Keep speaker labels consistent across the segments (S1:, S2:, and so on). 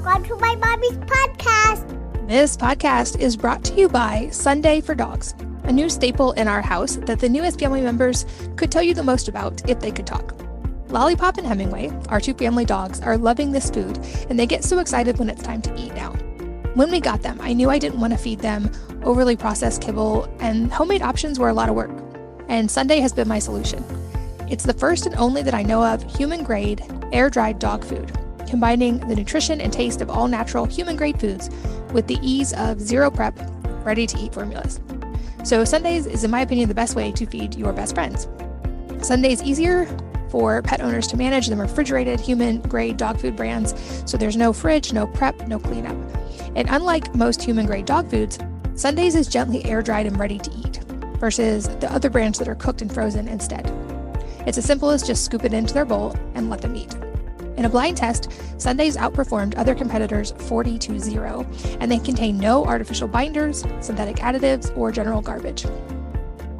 S1: Welcome to my mommy's podcast.
S2: This podcast is brought to you by Sunday for Dogs, a new staple in our house that the newest family members could tell you the most about if they could talk. Lollipop and Hemingway, our two family dogs, are loving this food and they get so excited when it's time to eat now. When we got them, I knew I didn't want to feed them overly processed kibble, and homemade options were a lot of work. And Sunday has been my solution. It's the first and only that I know of human grade, air dried dog food, combining the nutrition and taste of all natural human grade foods with the ease of zero prep, ready to eat formulas. So, Sundays is, in my opinion, the best way to feed your best friends. Sundays is easier for pet owners to manage than refrigerated human grade dog food brands, so there's no fridge, no prep, no cleanup. And unlike most human grade dog foods, Sundays is gently air dried and ready to eat, versus the other brands that are cooked and frozen instead. It's as simple as just scoop it into their bowl and let them eat. In a blind test, Sundays outperformed other competitors 40 to 0, and they contain no artificial binders, synthetic additives, or general garbage.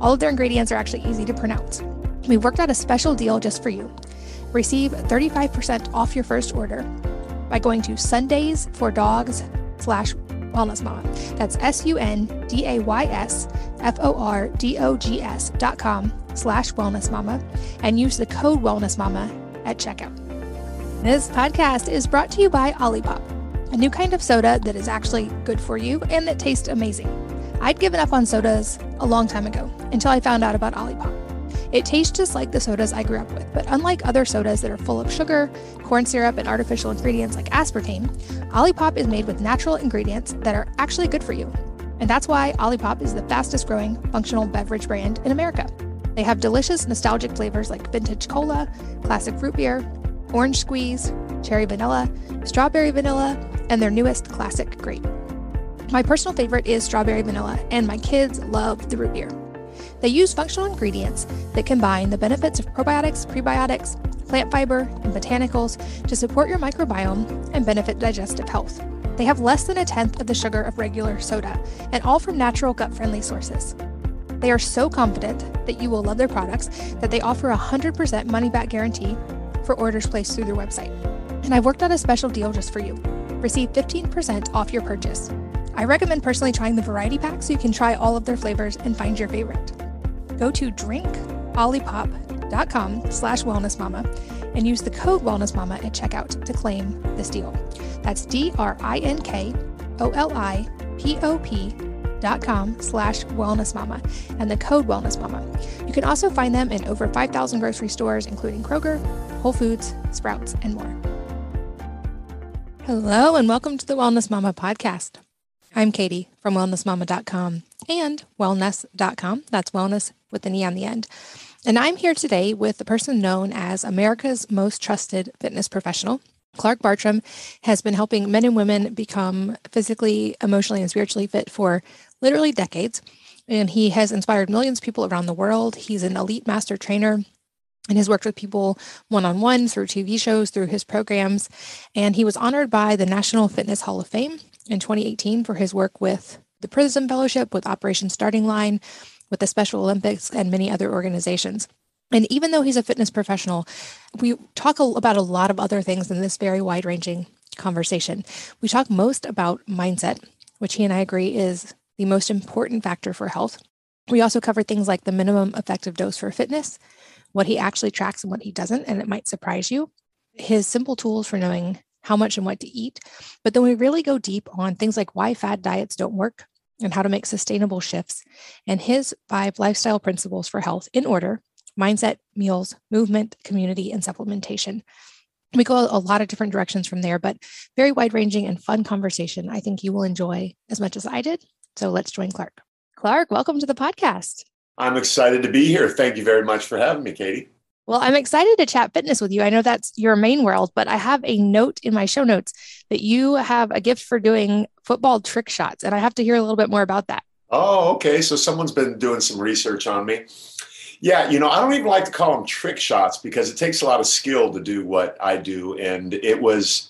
S2: All of their ingredients are actually easy to pronounce. We worked out a special deal just for you. Receive 35% off your first order by going to Sundays for Dogs slash Wellness Mama. That's S U N D A Y S F O R D O G S dot com slash Wellness Mama and use the code Wellness Mama at checkout. This podcast is brought to you by Olipop, a new kind of soda that is actually good for you and that tastes amazing. I'd given up on sodas a long time ago until I found out about Olipop. It tastes just like the sodas I grew up with, but unlike other sodas that are full of sugar, corn syrup, and artificial ingredients like aspartame, Olipop is made with natural ingredients that are actually good for you. And that's why Olipop is the fastest growing functional beverage brand in America. They have delicious nostalgic flavors like vintage cola, classic root beer, orange squeeze, cherry vanilla, strawberry vanilla, and their newest classic grape. My personal favorite is strawberry vanilla, and my kids love the root beer. They use functional ingredients that combine the benefits of probiotics, prebiotics, plant fiber, and botanicals to support your microbiome and benefit digestive health. They have less than a tenth of the sugar of regular soda, and all from natural gut friendly sources. They are so confident that you will love their products that they offer a 100% money back guarantee for orders placed through their website. And I've worked out a special deal just for you. Receive 15% off your purchase. I recommend personally trying the variety pack so you can try all of their flavors and find your favorite go to drinkolipop.com slash wellnessmama and use the code wellnessmama at checkout to claim this deal. That's D-R-I-N-K-O-L-I-P-O-P dot com slash Wellness Mama and the code Wellness Mama. You can also find them in over 5,000 grocery stores, including Kroger, Whole Foods, Sprouts, and more. Hello, and welcome to the Wellness Mama podcast. I'm Katie from wellnessmama.com and wellnesse.com. That's wellness with an E on the end. And I'm here today with the person known as America's most trusted fitness professional. Clark Bartram has been helping men and women become physically, emotionally, and spiritually fit for literally decades. And he has inspired millions of people around the world. He's an elite master trainer and has worked with people one on one through TV shows, through his programs. And he was honored by the National Fitness Hall of Fame in 2018 for his work with the Prison Fellowship, with Operation Starting Line, with the Special Olympics, and many other organizations. And even though he's a fitness professional, we talk about a lot of other things in this very wide ranging conversation. We talk most about mindset, which he and I agree is the most important factor for health. We also cover things like the minimum effective dose for fitness, what he actually tracks and what he doesn't, and it might surprise you, his simple tools for knowing how much and what to eat. But then we really go deep on things like why fad diets don't work and how to make sustainable shifts, and his five lifestyle principles for health in order mindset, meals, movement, community, and supplementation. We go a lot of different directions from there, but very wide ranging and fun conversation. I think you will enjoy as much as I did. So let's join Clark. Clark, welcome to the podcast.
S3: I'm excited to be here. Thank you very much for having me, Katie.
S2: Well, I'm excited to chat fitness with you. I know that's your main world, but I have a note in my show notes that you have a gift for doing football trick shots, and I have to hear a little bit more about that.
S3: Oh, okay. So someone's been doing some research on me. Yeah, you know, I don't even like to call them trick shots because it takes a lot of skill to do what I do. And it was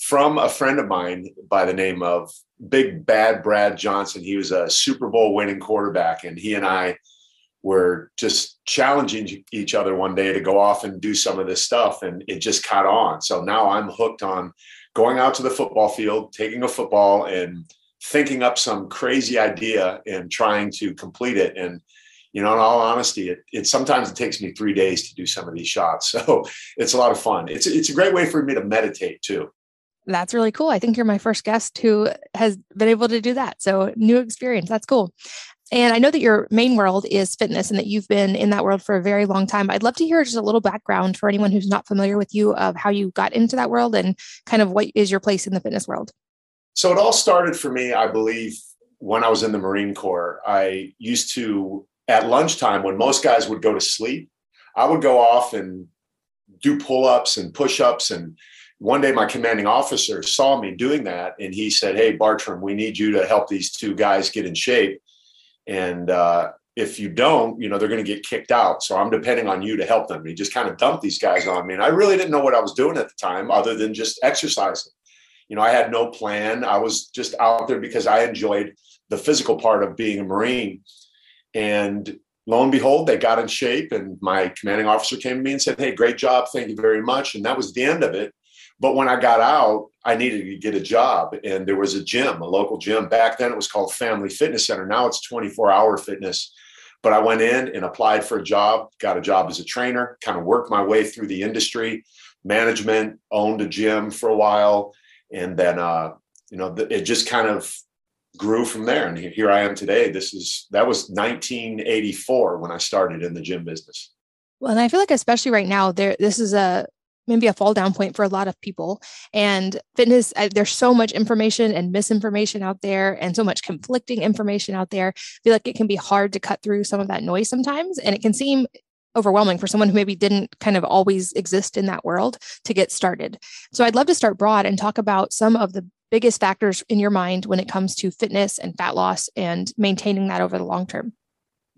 S3: from a friend of mine by the name of Big Bad Brad Johnson. He was a Super Bowl winning quarterback, and he and I were just challenging each other one day to go off and do some of this stuff and it just caught on so now i'm hooked on going out to the football field, taking a football and thinking up some crazy idea and trying to complete it. And, you know, in all honesty, it, it sometimes it takes me three days to do some of these shots. So it's a lot of fun. It's, it's a great way for me to meditate too.
S2: That's really cool. I think you're my first guest who has been able to do that. So, new experience. That's cool. And I know that your main world is fitness and that you've been in that world for a very long time. I'd love to hear just a little background for anyone who's not familiar with you of how you got into that world and kind of what is your place in the fitness world.
S3: So it all started for me, I believe, when I was in the Marine Corps. I used to, at lunchtime, when most guys would go to sleep, I would go off and do pull ups and push ups. And one day, my commanding officer saw me doing that and he said, Hey, Bartram, we need you to help these two guys get in shape and uh, if you don't, you know, they're going to get kicked out. So I'm depending on you to help them. He just kind of dumped these guys on me. And I really didn't know what I was doing at the time other than just exercising. You know, I had no plan. I was just out there because I enjoyed the physical part of being a Marine. And lo and behold, they got in shape. And my commanding officer came to me and said, Hey, great job. Thank you very much. And that was the end of it. But when I got out, I needed to get a job. And there was a gym, a local gym. Back then it was called Family Fitness Center. Now it's 24 hour fitness. But I went in and applied for a job, got a job as a trainer, kind of worked my way through the industry, management, owned a gym for a while. And then, uh, you know, it just kind of grew from there. And here I am today. This is, that was 1984 when I started in the gym business.
S2: Well, and I feel like especially right now, there this is a maybe a fall down point for a lot of people. And fitness, uh, there's so much information and misinformation out there, and so much conflicting information out there. I feel like it can be hard to cut through some of that noise sometimes, and it can seem overwhelming for someone who maybe didn't kind of always exist in that world to get started. So I'd love to start broad and talk about some of the biggest factors in your mind when it comes to fitness and fat loss and maintaining that over the long term.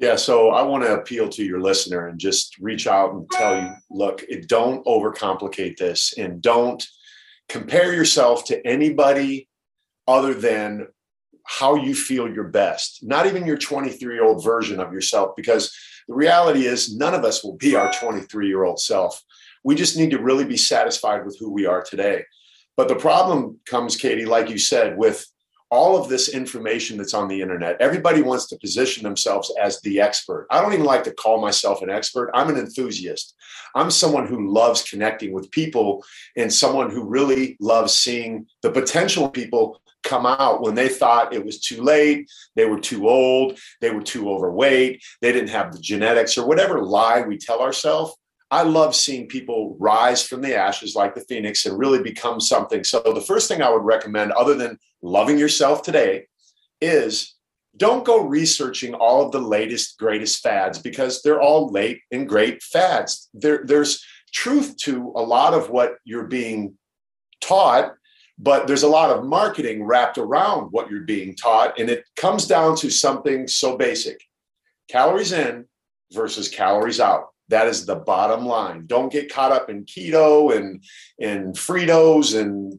S3: Yeah, so I want to appeal to your listener and just reach out and tell you look, don't overcomplicate this and don't compare yourself to anybody other than how you feel your best, not even your 23 year old version of yourself, because the reality is none of us will be our 23 year old self. We just need to really be satisfied with who we are today. But the problem comes, Katie, like you said, with all of this information that's on the internet. Everybody wants to position themselves as the expert. I don't even like to call myself an expert. I'm an enthusiast. I'm someone who loves connecting with people and someone who really loves seeing the potential people come out when they thought it was too late, they were too old, they were too overweight, they didn't have the genetics or whatever lie we tell ourselves. I love seeing people rise from the ashes like the phoenix and really become something. So, the first thing I would recommend, other than loving yourself today, is don't go researching all of the latest, greatest fads because they're all late and great fads. There, there's truth to a lot of what you're being taught, but there's a lot of marketing wrapped around what you're being taught. And it comes down to something so basic calories in versus calories out that is the bottom line. Don't get caught up in keto and and Fritos and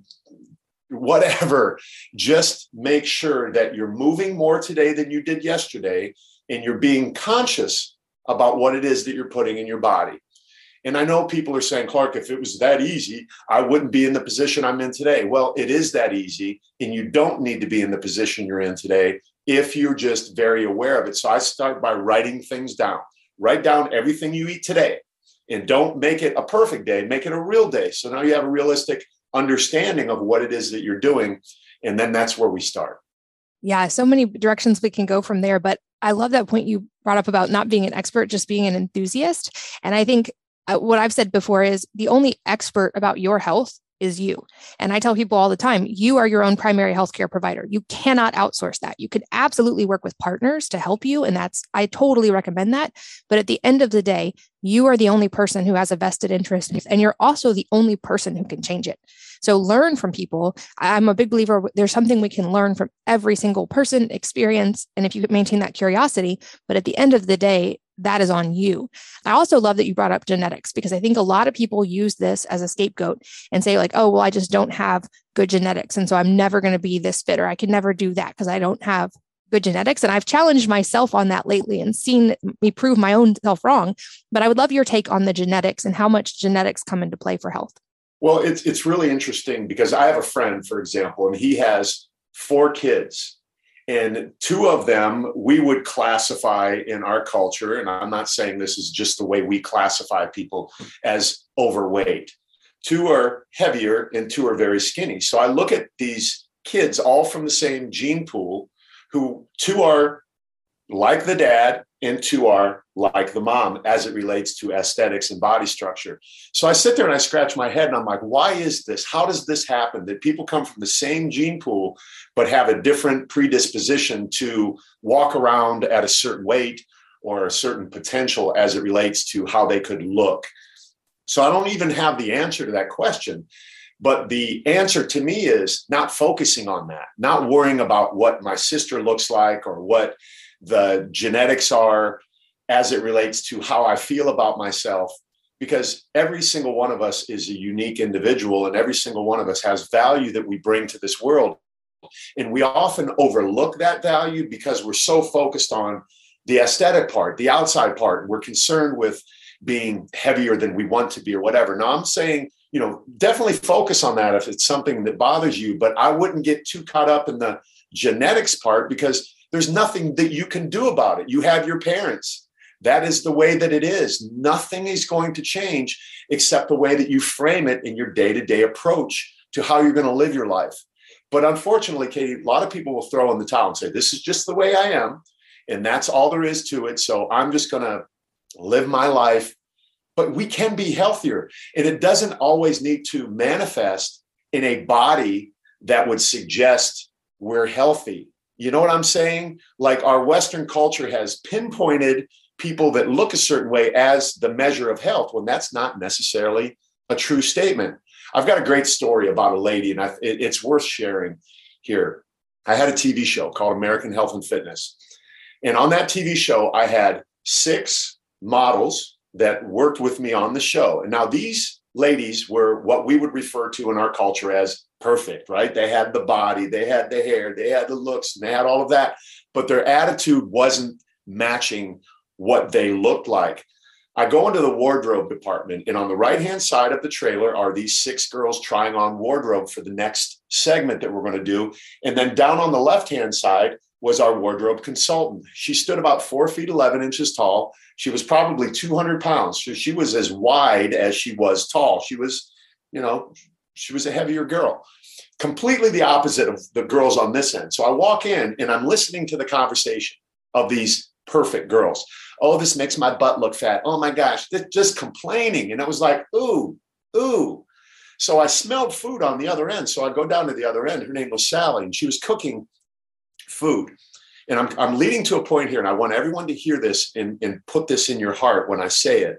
S3: whatever. Just make sure that you're moving more today than you did yesterday and you're being conscious about what it is that you're putting in your body. And I know people are saying, Clark, if it was that easy, I wouldn't be in the position I'm in today. Well, it is that easy. And you don't need to be in the position you're in today if you're just very aware of it. So I start by writing things down write down everything you eat today and don't make it a perfect day, make it a real day. So now you have a realistic understanding of what it is that you're doing. And then that's where we start.
S2: Yeah, so many directions we can go from there. But I love that point you brought up about not being an expert, just being an enthusiast. And I think uh, what I've said before is the only expert about your health is you. And I tell people all the time, you are your own primary healthcare provider. You cannot outsource that. You could absolutely work with partners to help you. And that's, I totally recommend that. But at the end of the day, you are the only person who has a vested interest. And you're also the only person who can change it. So learn from people. I'm a big believer there's something we can learn from every single person, experience. And if you maintain that curiosity, but at the end of the day, that is on you. I also love that you brought up genetics because I think a lot of people use this as a scapegoat and say, like, oh, well, I just don't have good genetics. And so I'm never going to be this fit or I can never do that because I don't have good genetics. And I've challenged myself on that lately and seen me prove my own self wrong. But I would love your take on the genetics and how much genetics come into play for health.
S3: Well, it's it's really interesting because I have a friend, for example, and he has four kids. And two of them we would classify in our culture, and I'm not saying this is just the way we classify people as overweight. Two are heavier and two are very skinny. So I look at these kids all from the same gene pool who two are like the dad and our like the mom as it relates to aesthetics and body structure. So I sit there and I scratch my head and I'm like, why is this? How does this happen that people come from the same gene pool but have a different predisposition to walk around at a certain weight or a certain potential as it relates to how they could look? So I don't even have the answer to that question. But the answer to me is not focusing on that, not worrying about what my sister looks like or what the genetics are as it relates to how I feel about myself. Because every single one of us is a unique individual, and every single one of us has value that we bring to this world. And we often overlook that value because we're so focused on the aesthetic part, the outside part. We're concerned with being heavier than we want to be or whatever. Now, I'm saying, you know, definitely focus on that if it's something that bothers you, but I wouldn't get too caught up in the genetics part because there's nothing that you can do about it. You have your parents. That is the way that it is. Nothing is going to change except the way that you frame it in your day to day approach to how you're going to live your life. But unfortunately, Katie, a lot of people will throw in the towel and say, This is just the way I am. And that's all there is to it. So I'm just going to live my life. But we can be healthier. And it doesn't always need to manifest in a body that would suggest we're healthy. You know what I'm saying? Like our Western culture has pinpointed people that look a certain way as the measure of health when that's not necessarily a true statement. I've got a great story about a lady, and I, it, it's worth sharing here. I had a TV show called American Health and Fitness. And on that TV show, I had six models that worked with me on the show. And now these ladies were what we would refer to in our culture as perfect, right? They had the body, they had the hair, they had the looks, and they had all of that, but their attitude wasn't matching what they looked like. I go into the wardrobe department, and on the right hand side of the trailer are these six girls trying on wardrobe for the next segment that we're going to do. And then down on the left hand side was our wardrobe consultant. She stood about four feet 11 inches tall. She was probably 200 pounds. So she was as wide as she was tall. She was, you know, she was a heavier girl. Completely the opposite of the girls on this end. So I walk in and I'm listening to the conversation of these perfect girls. Oh, this makes my butt look fat. Oh my gosh, just complaining. And it was like, ooh, ooh. So I smelled food on the other end. So I go down to the other end. Her name was Sally, and she was cooking food. And I'm, I'm leading to a point here, and I want everyone to hear this and, and put this in your heart when I say it.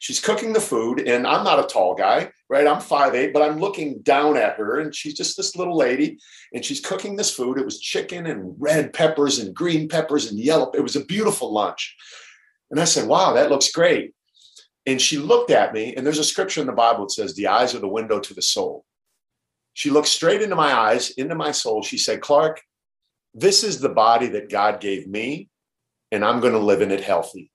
S3: She's cooking the food, and I'm not a tall guy, right? I'm 5'8, but I'm looking down at her, and she's just this little lady, and she's cooking this food. It was chicken and red peppers and green peppers and yellow. It was a beautiful lunch. And I said, Wow, that looks great. And she looked at me, and there's a scripture in the Bible that says, The eyes are the window to the soul. She looked straight into my eyes, into my soul. She said, Clark, this is the body that God gave me, and I'm going to live in it healthy.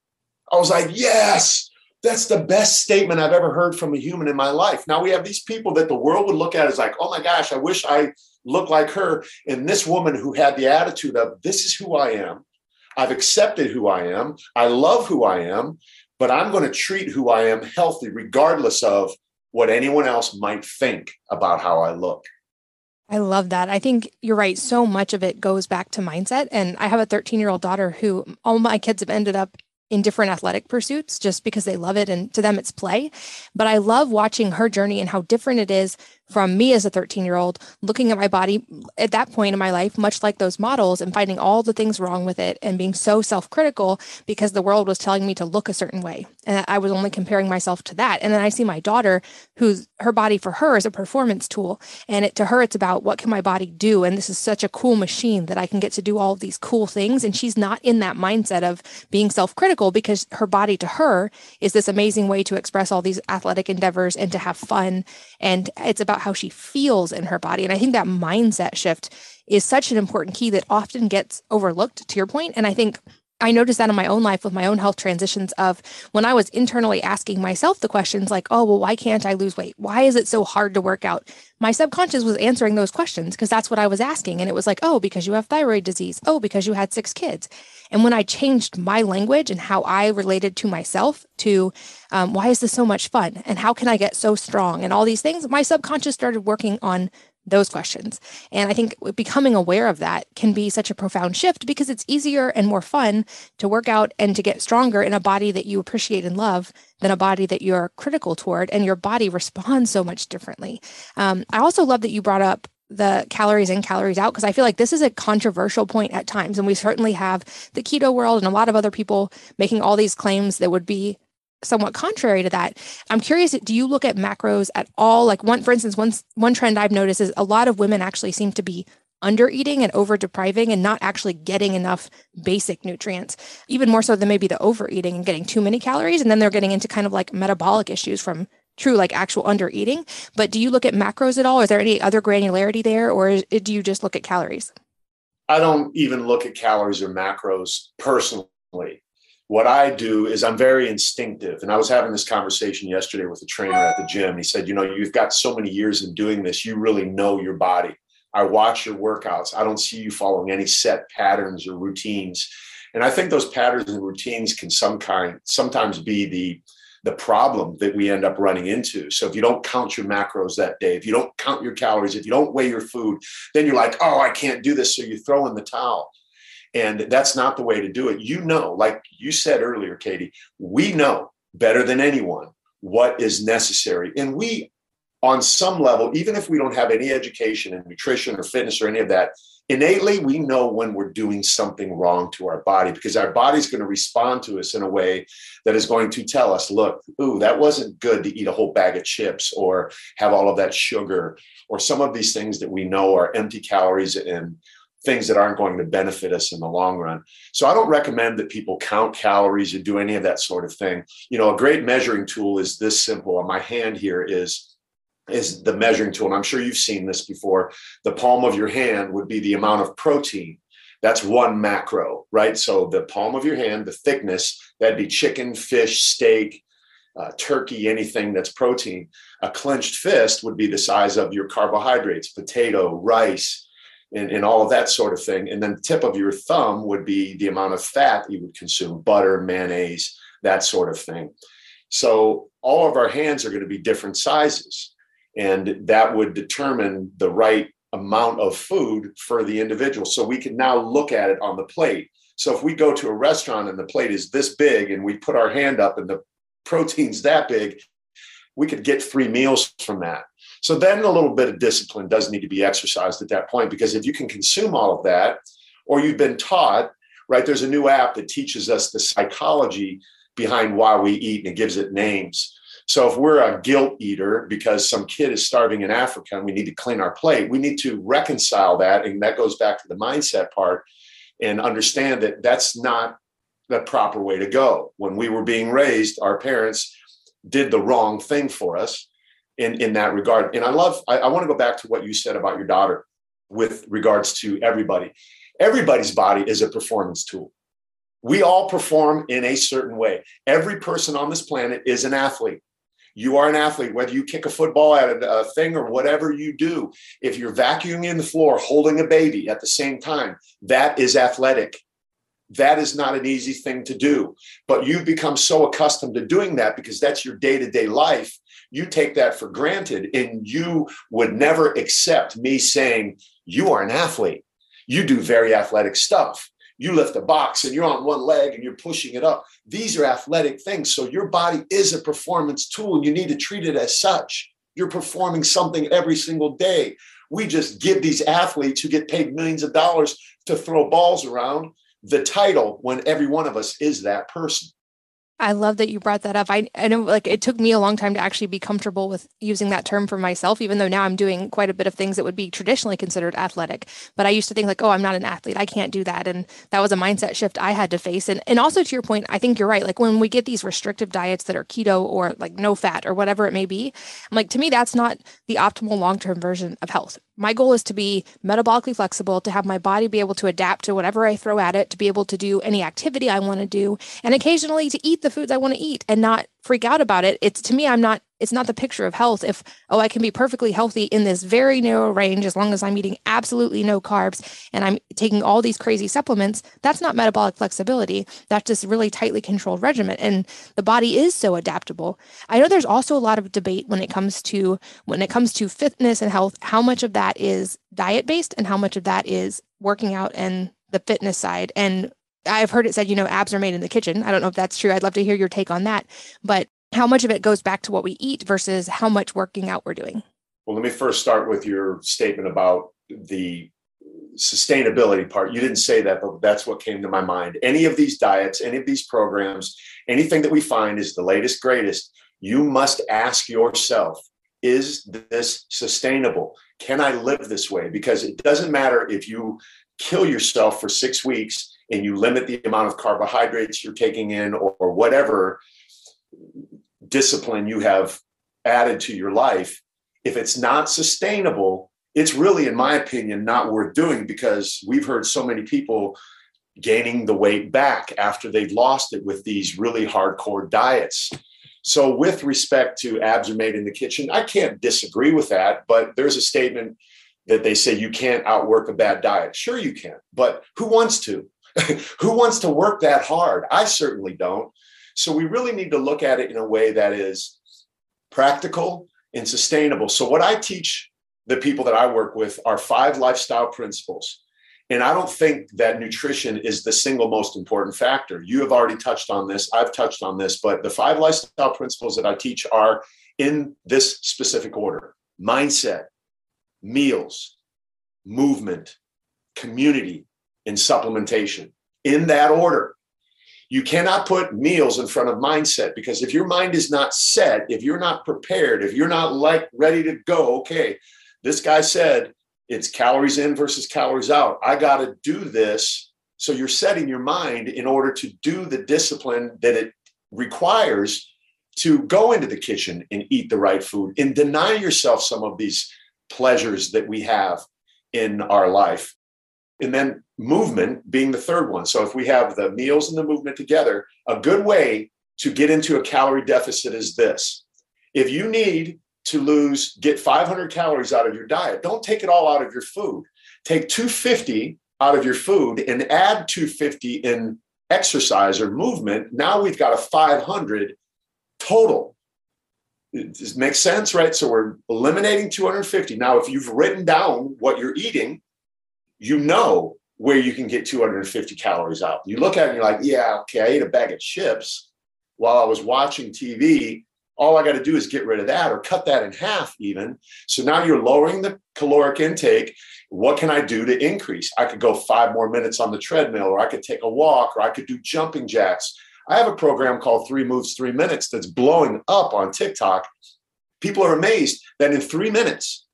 S3: I was like, yes, that's the best statement I've ever heard from a human in my life. Now we have these people that the world would look at as like, oh my gosh, I wish I looked like her. And this woman who had the attitude of, this is who I am. I've accepted who I am. I love who I am, but I'm going to treat who I am healthy, regardless of what anyone else might think about how I look.
S2: I love that. I think you're right. So much of it goes back to mindset. And I have a 13 year old daughter who all my kids have ended up in different athletic pursuits just because they love it and to them it's play. But I love watching her journey and how different it is from me as a 13 year old looking at my body at that point in my life, much like those models, and finding all the things wrong with it and being so self critical because the world was telling me to look a certain way. And I was only comparing myself to that. And then I see my daughter, who's her body for her is a performance tool. And it, to her, it's about what can my body do? And this is such a cool machine that I can get to do all these cool things. And she's not in that mindset of being self critical because her body to her is this amazing way to express all these athletic endeavors and to have fun. And it's about how she feels in her body. And I think that mindset shift is such an important key that often gets overlooked, to your point. And I think I noticed that in my own life with my own health transitions of when I was internally asking myself the questions like, oh, well, why can't I lose weight? Why is it so hard to work out? My subconscious was answering those questions because that's what I was asking. And it was like, oh, because you have thyroid disease. Oh, because you had six kids. And when I changed my language and how I related to myself to um, why is this so much fun? And how can I get so strong? And all these things, my subconscious started working on those questions. And I think becoming aware of that can be such a profound shift because it's easier and more fun to work out and to get stronger in a body that you appreciate and love than a body that you're critical toward. And your body responds so much differently. Um, I also love that you brought up the calories in, calories out, because I feel like this is a controversial point at times. And we certainly have the keto world and a lot of other people making all these claims that would be somewhat contrary to that. I'm curious, do you look at macros at all? Like one, for instance, one one trend I've noticed is a lot of women actually seem to be under eating and over depriving and not actually getting enough basic nutrients, even more so than maybe the overeating and getting too many calories. And then they're getting into kind of like metabolic issues from true like actual under eating. But do you look at macros at all? Is there any other granularity there, or is, do you just look at calories?
S3: I don't even look at calories or macros personally what I do is I'm very instinctive. And I was having this conversation yesterday with a trainer at the gym. He said, You know, you've got so many years in doing this, you really know your body. I watch your workouts. I don't see you following any set patterns or routines. And I think those patterns and routines can some kind sometimes be the the problem that we end up running into. So if you don't count your macros that day, if you don't count your calories, if you don't weigh your food, then you're like, oh, I can't do this. So you throw in the towel. And that's not the way to do it. You know, like you said earlier, Katie, we know better than anyone what is necessary. And we, on some level, even if we don't have any education in nutrition or fitness or any of that, innately we know when we're doing something wrong to our body because our body's going to respond to us in a way that is going to tell us look ooh that wasn't good to eat a whole bag of chips or have all of that sugar or some of these things that we know are empty calories and things that aren't going to benefit us in the long run. So I don't recommend that people count calories or do any of that sort of thing. You know, a great measuring tool is this simple. On my hand here is is the measuring tool. And I'm sure you've seen this before. The palm of your hand would be the amount of protein. That's one macro, right? So the palm of your hand, the thickness, that'd be chicken, fish, steak, uh, turkey, anything that's protein. A clenched fist would be the size of your carbohydrates, potato, rice, and, and all of that sort of thing. And then the tip of your thumb would be the amount of fat you would consume, butter, mayonnaise, that sort of thing. So all of our hands are going to be different sizes. And that would determine the right amount of food for the individual. So we can now look at it on the plate. So if we go to a restaurant and the plate is this big and we put our hand up and the protein's that big, we could get three meals from that. So then a little bit of discipline does need to be exercised at that point because if you can consume all of that, or you've been taught, right? There's a new app that teaches us the psychology behind why we eat and it gives it names. So if we're a guilt eater because some kid is starving in Africa and we need to clean our plate, we need to reconcile that. And that goes back to the mindset part and understand that that's not the proper way to go. When we were being raised, our parents did the wrong thing for us in, in that regard. And I love, I, I want to go back to what you said about your daughter with regards to everybody. Everybody's body is a performance tool. We all perform in a certain way. Every person on this planet is an athlete. You are an athlete, whether you kick a football at a, a, thing or whatever you do. If you're vacuuming in the floor, holding a baby at the same time, that is athletic. That is not an easy thing to do. But you've become so accustomed to doing that because that's your day to day life you take that for granted and you would never accept me saying, You are an athlete. You do very athletic stuff. You lift a box and you're on one leg and you're pushing it up. These are athletic things. So your body is a performance tool. and You need to treat it as such. You're performing something every single day. We just give these athletes who get paid millions of dollars to throw balls around the title when every one of us is that person.
S2: I love that you brought that up. I, I know like it took me a long time to actually be comfortable with using that term for myself, even though now I'm doing quite a bit of things that would be traditionally considered athletic. But I used to think like, oh, I'm not an athlete. I can't do that. And that was a mindset shift I had to face. And and also to your point, I think you're right. Like when we get these restrictive diets that are keto or like no fat or whatever it may be, I'm like to me, that's not the optimal long-term version of health my goal is to be metabolically flexible, to have my body be able to adapt to whatever I throw at it, to be able to do any activity I want to do, and occasionally to eat the foods I want to eat and not freak out about it. It's to me, I'm not it's not the picture of health. If oh i can be perfectly healthy in this very narrow range as long as i'm eating absolutely no carbs and i'm taking all these crazy supplements that's not metabolic flexibility. That's just really tightly controlled regimen and the body is so adaptable. I know there's also a lot of debate when it comes to when it comes to fitness and health how much of that is diet based and how much of that is working out and the fitness side. And I've heard it said, you know, abs are made in the kitchen. I don't know if that's true. I'd love to hear your take on that. But how much of it goes back to what we eat versus how much working out we're doing?
S3: Well, let me first start with your statement about the sustainability part. You didn't say that, but that's what came to my mind. Any of these diets, any of these programs, anything that we find is the latest, greatest, you must ask yourself is this sustainable? Can I live this way? Because it doesn't matter if you kill yourself for six weeks and you limit the amount of carbohydrates you're taking in or, or whatever discipline you have added to your life, if it's not sustainable, it's really, in my opinion, not worth doing because we've heard so many people gaining the weight back after they've lost it with these really hardcore diets. So, with respect to abs are made in the kitchen, I can't disagree with that, but there's a statement that they say you can't outwork a bad diet. Sure, you can, but who wants to? who wants to work that hard? I certainly don't. So we really need to look at it in a way that is practical and sustainable. So what I teach the people that I work with are five lifestyle principles. And I don't think that nutrition is the single most important factor. You have already touched on this. I've touched on this, but the five lifestyle principles that I teach are in this specific order mindset, meals, movement, community, and supplementation in that order. You cannot put meals in front of mindset because if your mind is not set, if you're not prepared, if you're not like ready to go, okay, this guy said it's calories in versus calories out. I got to do this. So you're setting your mind in order to do the discipline that it requires to go into the kitchen and eat the right food and deny yourself some of these pleasures that we have in our life and then movement being the third one. So if we have the meals and the movement together, a good way to get into a calorie deficit is this. If you need to lose, get 500 calories out of your diet, don't take it all out of your food. Take 250 out of your food and add 250 in exercise or movement. Now we've got a 500 total. It makes sense, right? So we're eliminating 250. Now, if you've written down what you're eating, you know where you can get 250 calories out. You look at it and you're like, yeah, okay, I ate a bag of chips while I was watching TV. All I got to do is get rid of that or cut that in half, even. So now you're lowering the caloric intake. What can I do to increase? I could go five more minutes on the treadmill, or I could take a walk, or I could do jumping jacks. I have a program called Three Moves, Three Minutes that's blowing up on TikTok. People are amazed that in three minutes,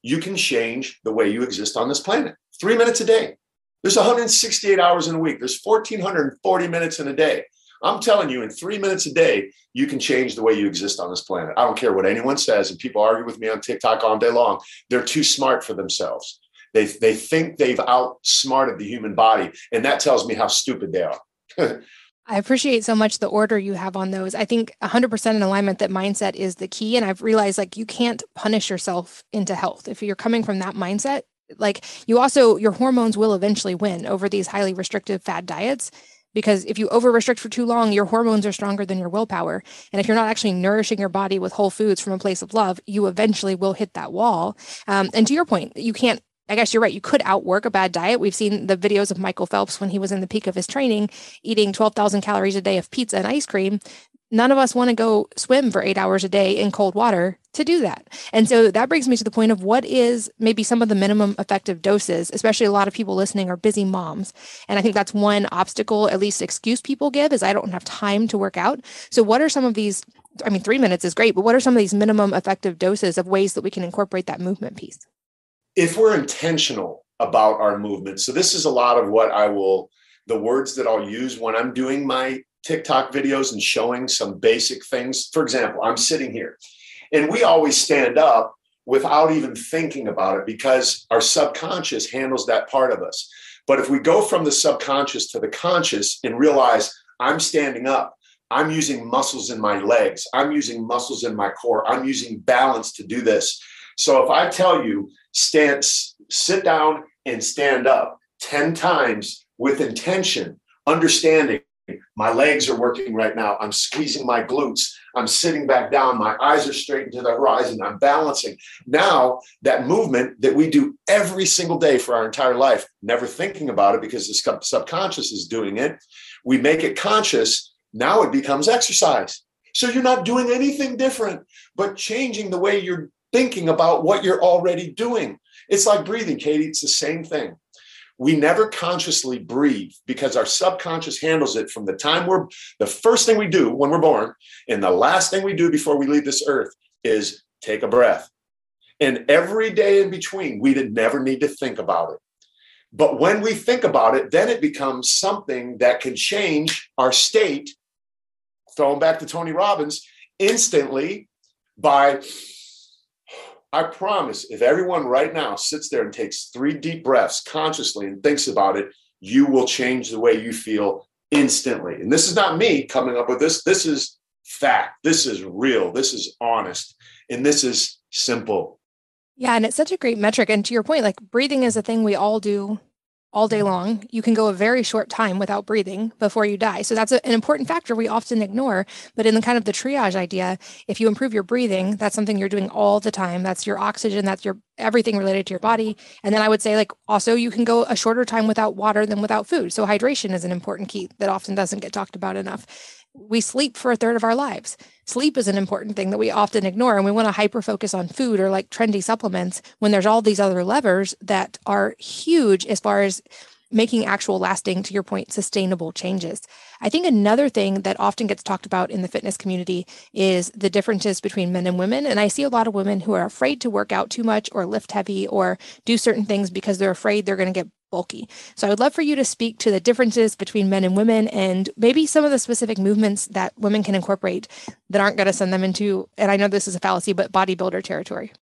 S3: you can change the way you exist on this planet three minutes a day. There's 168 hours in a week. There's 1,440 minutes in a day. I'm telling you, in three minutes a day, you can change the way you exist on this planet. I don't care what anyone says, and people argue with me on TikTok all day long. They're too smart for themselves. They, they think they've outsmarted the human body, and that tells me how stupid they are.
S2: I appreciate so much the order you have on those. I think 100% in alignment that mindset is the key. And I've realized like you can't punish yourself into health. If you're coming from that mindset, like you also your hormones will eventually win over these highly restrictive fad diets because if you over restrict for too long your hormones are stronger than your willpower and if you're not actually nourishing your body with whole foods from a place of love you eventually will hit that wall um, and to your point you can't I guess you're right. You could outwork a bad diet. We've seen the videos of Michael Phelps when he was in the peak of his training, eating 12,000 calories a day of pizza and ice cream none of us want to go swim for eight hours a day in cold water to do that. And so that brings me to the point of what is maybe some of the minimum effective doses, especially a lot of people listening are busy moms. And I think that's one obstacle, at least excuse people give is I don't have time to work out. So what are some of these? I mean, three minutes is great, but what are some of these minimum effective doses of ways that we can incorporate that movement piece?
S3: If we're intentional about our movement, so this is a lot of what I will, the words that I'll use when I'm doing my TikTok videos and showing some basic things. For example, I'm sitting here and we always stand up without even thinking about it because our subconscious handles that part of us. But if we go from the subconscious to the conscious and realize I'm standing up, I'm using muscles in my legs, I'm using muscles in my core, I'm using balance to do this. So if I tell you, stand, sit down and stand up 10 times with intention, understanding my legs are working right now. I'm squeezing my glutes. I'm sitting back down. My eyes are straight into the horizon. I'm balancing. Now, that movement that we do every single day for our entire life, never thinking about it because the subconscious is doing it, we make it conscious. Now it becomes exercise. So you're not doing anything different, but changing the way you're thinking about what you're already doing. It's like breathing, Katie. It's the same thing we never consciously breathe because our subconscious handles it from the time we're the first thing we do when we're born and the last thing we do before we leave this earth is take a breath. And every day in between, we never need to think about it. But when we think about it, then it becomes something that can change our state. Throwing back to Tony Robbins instantly by I promise if everyone right now sits there and takes three deep breaths consciously and thinks about it, you will change the way you feel instantly. And this is not me coming up with this. This is fact. This is real. This is honest. And this is simple.
S2: Yeah. And it's such a great metric. And to your point, like breathing is a thing we all do all day long. You can go a very short time without breathing before you die. So that's a, an important factor we often ignore. But in the kind of the triage idea, if you improve your breathing, that's something you're doing all the time. That's your oxygen, that's your everything related to your body. And then I would say, like, also you can go a shorter time without water than without food. So hydration is an important key that often doesn't get talked about enough we sleep for a third of our lives. Sleep is an important thing that we often ignore, and we want to hyper focus on food or like trendy supplements when there's all these other levers that are huge as far as making actual lasting, to your point, sustainable changes. I think another thing that often gets talked about in the fitness community is the differences between men and women. And I see a lot of women who are afraid to work out too much or lift heavy or do certain things because they're afraid they're going to get bulky. So I would love for you to speak to the differences between men and women and maybe some of the specific movements that women can incorporate that aren't going to send them into, and I know this is a fallacy, but bodybuilder territory.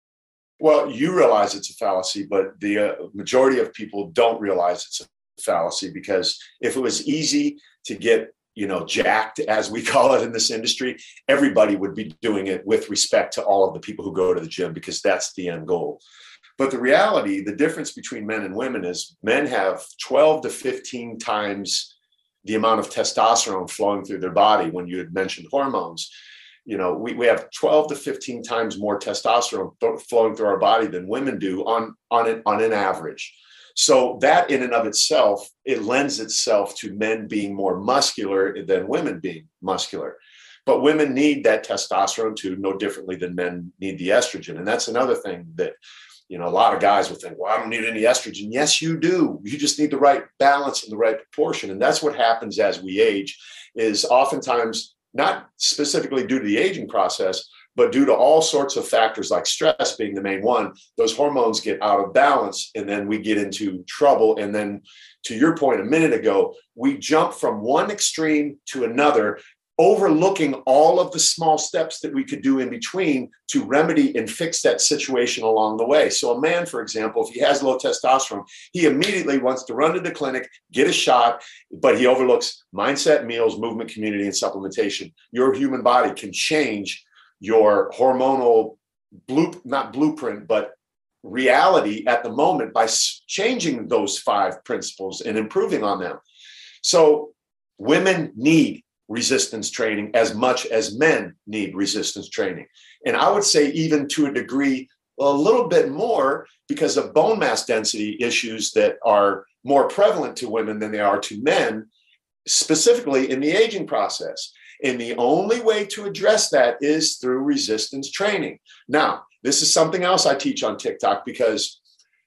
S3: Well, you realize it's a fallacy, but the uh, majority of people don't realize it's a fallacy because if it was easy to get you know jacked as we call it in this industry everybody would be doing it with respect to all of the people who go to the gym because that's the end goal but the reality, the difference between men and women is men have 12 to 15 times the amount of testosterone flowing through their body when you had mentioned hormones. You know, we, we have 12 to 15 times more testosterone flowing through our body than women do on, on, an, on an average. So that in and of itself, it lends itself to men being more muscular than women being muscular. But women need that testosterone too, no differently than men need the estrogen. And that's another thing that you know, a lot of guys will think, well, I don't need any estrogen. Yes, you do. You just need the right balance and the right proportion. And that's what happens as we age is oftentimes not specifically due to the aging process, but due to all sorts of factors like stress being the main one, those hormones get out of balance and then we get into trouble. And then to your point a minute ago, we jump from one extreme to another overlooking all of the small steps that we could do in between to remedy and fix that situation along the way. So, a man, for example, if he has low testosterone, he immediately wants to run to the clinic, get a shot, but he overlooks mindset, meals, movement, community, and supplementation. Your human body can change your hormonal blue, not blueprint, but reality at the moment by changing those five principles and improving on them. So, women need resistance training as much as men need resistance training. And I would say, even to a degree, a little bit more because of bone mass density issues that are more prevalent to women than they are to men, specifically in the aging process. And the only way to address that is through resistance training. Now, this is something else I teach on TikTok because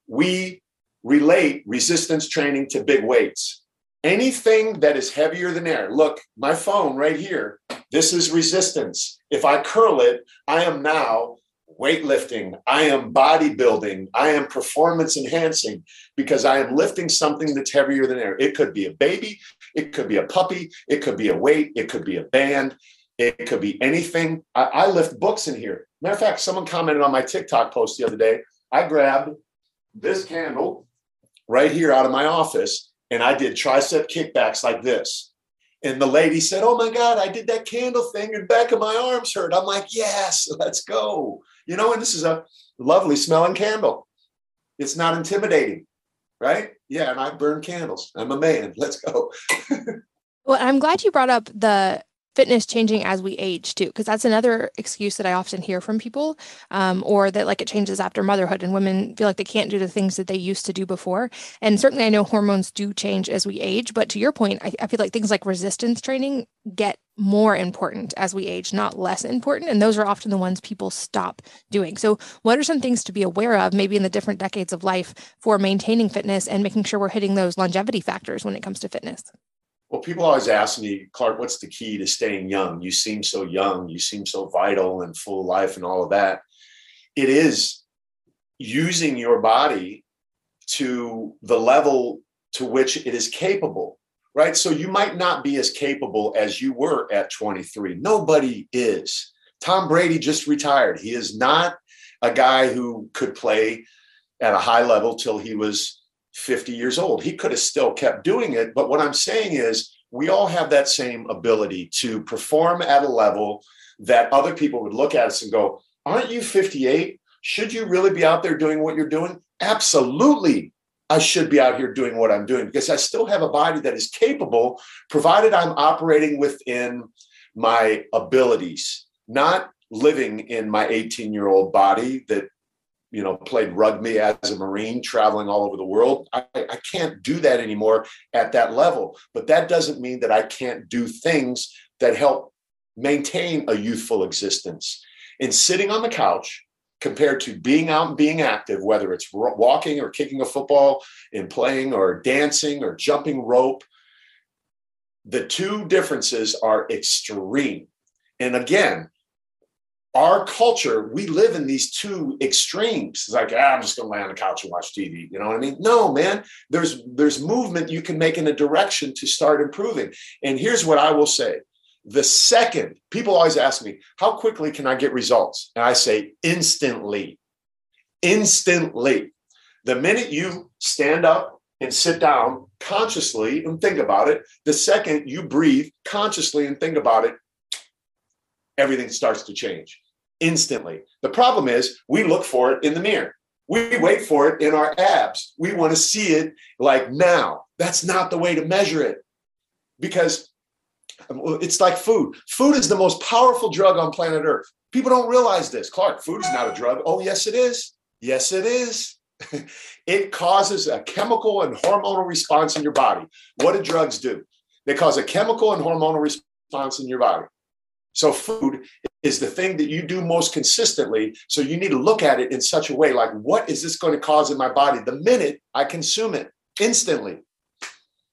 S3: we relate resistance training to big weights anything that is heavier than air. Look, my phone right here, this is resistance. If I curl it, I am now weightlifting, I am bodybuilding, I am performance enhancing because I am lifting something that's heavier than air. It could be a baby, it could be a puppy, it could be a weight, it could be a band. It could be anything. I, I lift books in here. Matter of fact, someone commented on my TikTok post the other day. I grabbed this candle right here out of my office and I did tricep kickbacks like this. And the lady said, Oh my God, I did that candle thing and back of my arms hurt. I'm like, Yes, let's go. You know, and this is a lovely smelling candle. It's not intimidating, right? Yeah, and I burn candles. I'm a man. Let's go.
S2: well, I'm glad you brought up the fitness changing as we age too because that's another excuse that i often hear from people um, or that like it changes after motherhood and women feel like they can't do the things that they used to do before. And certainly i know hormones do change as we age but to your point I, I feel like things like resistance training get more important as we age not less important and those are often the ones people stop doing. So what are some things to be aware of maybe in the different decades of life for maintaining fitness and making sure we're hitting those longevity factors when it comes to fitness
S3: well, people always ask me, Clark, what's the key to staying young? You seem so young, you seem so vital and full of life and all of that. It is using your body to the level to which it is capable, right? So you might not be as capable as you were at 23. Nobody is. Tom Brady just retired. He is not a guy who could play at a high level till he was 50 years old. He could have still kept doing it. But what I'm saying is, we all have that same ability to perform at a level that other people would look at us and go, Aren't you 58? Should you really be out there doing what you're doing? Absolutely. I should be out here doing what I'm doing because I still have a body that is capable, provided I'm operating within my abilities, not living in my 18 year old body that you know, played rugby as a Marine, traveling all over the world. I, I can't do that anymore at that level. But that doesn't mean that I can't do things that help maintain a youthful existence. And sitting on the couch compared to being out and being active, whether it's walking or kicking a football and playing or dancing or jumping rope, the two differences are extreme. And again, our culture, we live in these two extremes. It's like, ah, I'm just gonna lay on the couch and watch TV. You know what I mean? No, man. There's there's movement you can make in a direction to start improving. And here's what I will say. The second, people always ask me, how quickly can I get results? And I say instantly. Instantly. The minute you stand up and sit down consciously and think about it, the second you breathe consciously and think about it, everything starts to change instantly. The problem is we look for it in the mirror. We wait for it in our abs. We want to see it like now. That's not the way to measure it because um, it's like food. Food is the most powerful drug on planet Earth. People don't realize this. Clark, food is not a drug. Oh, yes, it is. Yes, it is. it causes a chemical and hormonal response in your body. What do drugs do? They cause a chemical and hormonal response in your body. So food is the thing that you do most consistently. So you need to look at it in such a way like, what is this going to cause in my body the minute I consume it instantly?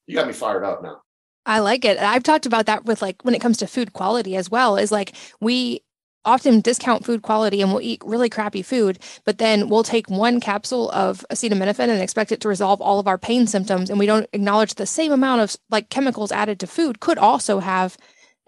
S3: You got me fired up now.
S2: I like it. I've talked about that with like when it comes to food quality as well, is like we often discount food quality and we'll eat really crappy food, but then we'll take one capsule of acetaminophen and expect it to resolve all of our pain symptoms. And we don't acknowledge the same amount of like chemicals added to food could also have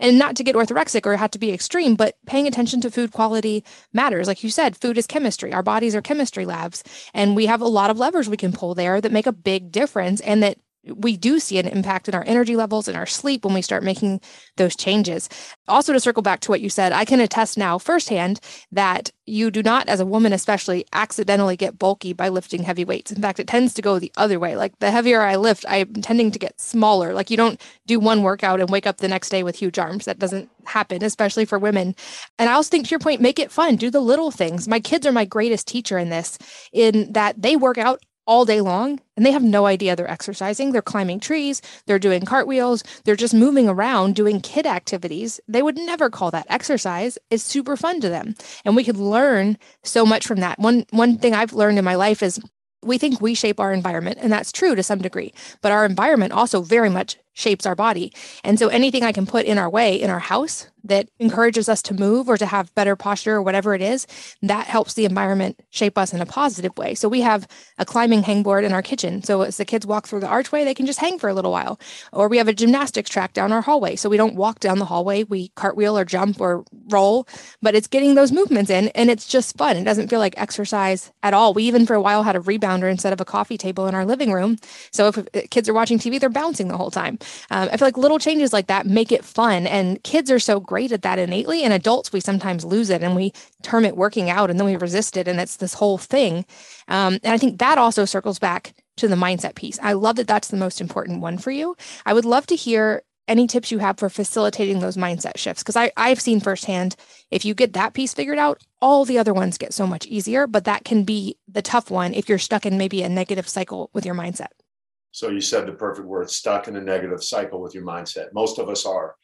S2: and not to get orthorexic or have to be extreme, but paying attention to food quality matters. Like you said, food is chemistry. Our bodies are chemistry labs, and we have a lot of levers we can pull there that make a big difference and that we do see an impact in our energy levels and our sleep when we start making those changes. Also, to circle back to what you said, I can attest now firsthand that you do not, as a woman especially, accidentally get bulky by lifting heavy weights. In fact, it tends to go the other way. Like the heavier I lift, I'm tending to get smaller. Like you don't do one workout and wake up the next day with huge arms. That doesn't happen, especially for women. And I also think to your point, make it fun. Do the little things. My kids are my greatest teacher in this, in that they work out all day long and they have no idea they're exercising. They're climbing trees, they're doing cartwheels, they're just moving around doing kid activities. They would never call that exercise. It's super fun to them. And we could learn so much from that. One one thing I've learned in my life is we think we shape our environment, and that's true to some degree, but our environment also very much shapes our body. And so anything I can put in our way in our house that encourages us to move or to have better posture or whatever it is, that helps the environment shape us in a positive way. So we have a climbing hangboard in our kitchen. So as the kids walk through the archway, they can just hang for a little while. Or we have a gymnastics track down our hallway. So we don't walk down the hallway, we cartwheel or jump or roll, but it's getting those movements in and it's just fun. It doesn't feel like exercise at all. We even for a while had a rebounder instead of a coffee table in our living room. So if kids are watching TV, they're bouncing the whole time. Um, I feel like little changes like that make it fun. And kids are so great at that innately. And adults, we sometimes lose it and we term it working out and then we resist it. And it's this whole thing. Um, and I think that also circles back to the mindset piece. I love that that's the most important one for you. I would love to hear any tips you have for facilitating those mindset shifts because I've seen firsthand if you get that piece figured out, all the other ones get so much easier. But that can be the tough one if you're stuck in maybe a negative cycle with your mindset.
S3: So you said the perfect word stuck in a negative cycle with your mindset. Most of us are.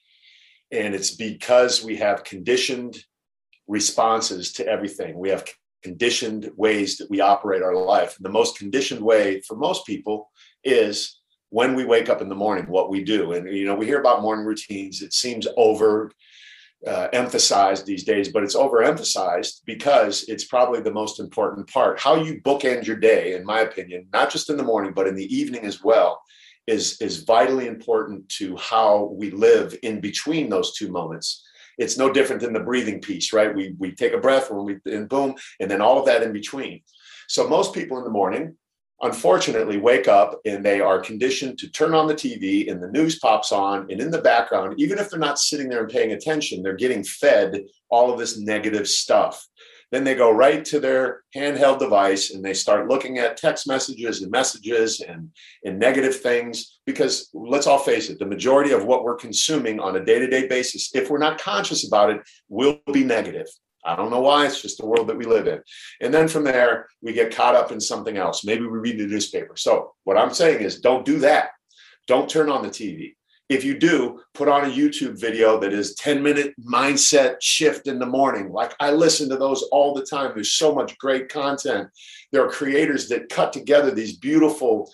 S3: And it's because we have conditioned responses to everything. We have conditioned ways that we operate our life. The most conditioned way for most people is when we wake up in the morning, what we do. And, you know, we hear about morning routines. It seems over uh, emphasized these days, but it's overemphasized because it's probably the most important part. How you bookend your day, in my opinion, not just in the morning, but in the evening as well, is, is vitally important to how we live in between those two moments. It's no different than the breathing piece, right? We, we take a breath when we, and boom, and then all of that in between. So most people in the morning unfortunately wake up and they are conditioned to turn on the TV and the news pops on and in the background even if they're not sitting there and paying attention they're getting fed all of this negative stuff then they go right to their handheld device and they start looking at text messages and messages and, and negative things because let's all face it the majority of what we're consuming on a day-to-day basis if we're not conscious about it will be negative I don't know why. It's just the world that we live in. And then from there, we get caught up in something else. Maybe we read the newspaper. So, what I'm saying is don't do that. Don't turn on the TV. If you do, put on a YouTube video that is 10 minute mindset shift in the morning. Like I listen to those all the time. There's so much great content. There are creators that cut together these beautiful,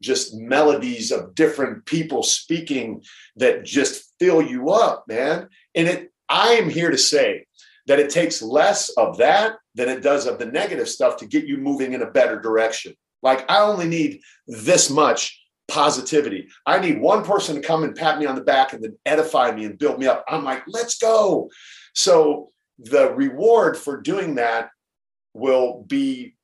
S3: just melodies of different people speaking that just fill you up, man. And it, I am here to say that it takes less of that than it does of the negative stuff to get you moving in a better direction. Like, I only need this much positivity. I need one person to come and pat me on the back and then edify me and build me up. I'm like, let's go. So, the reward for doing that will be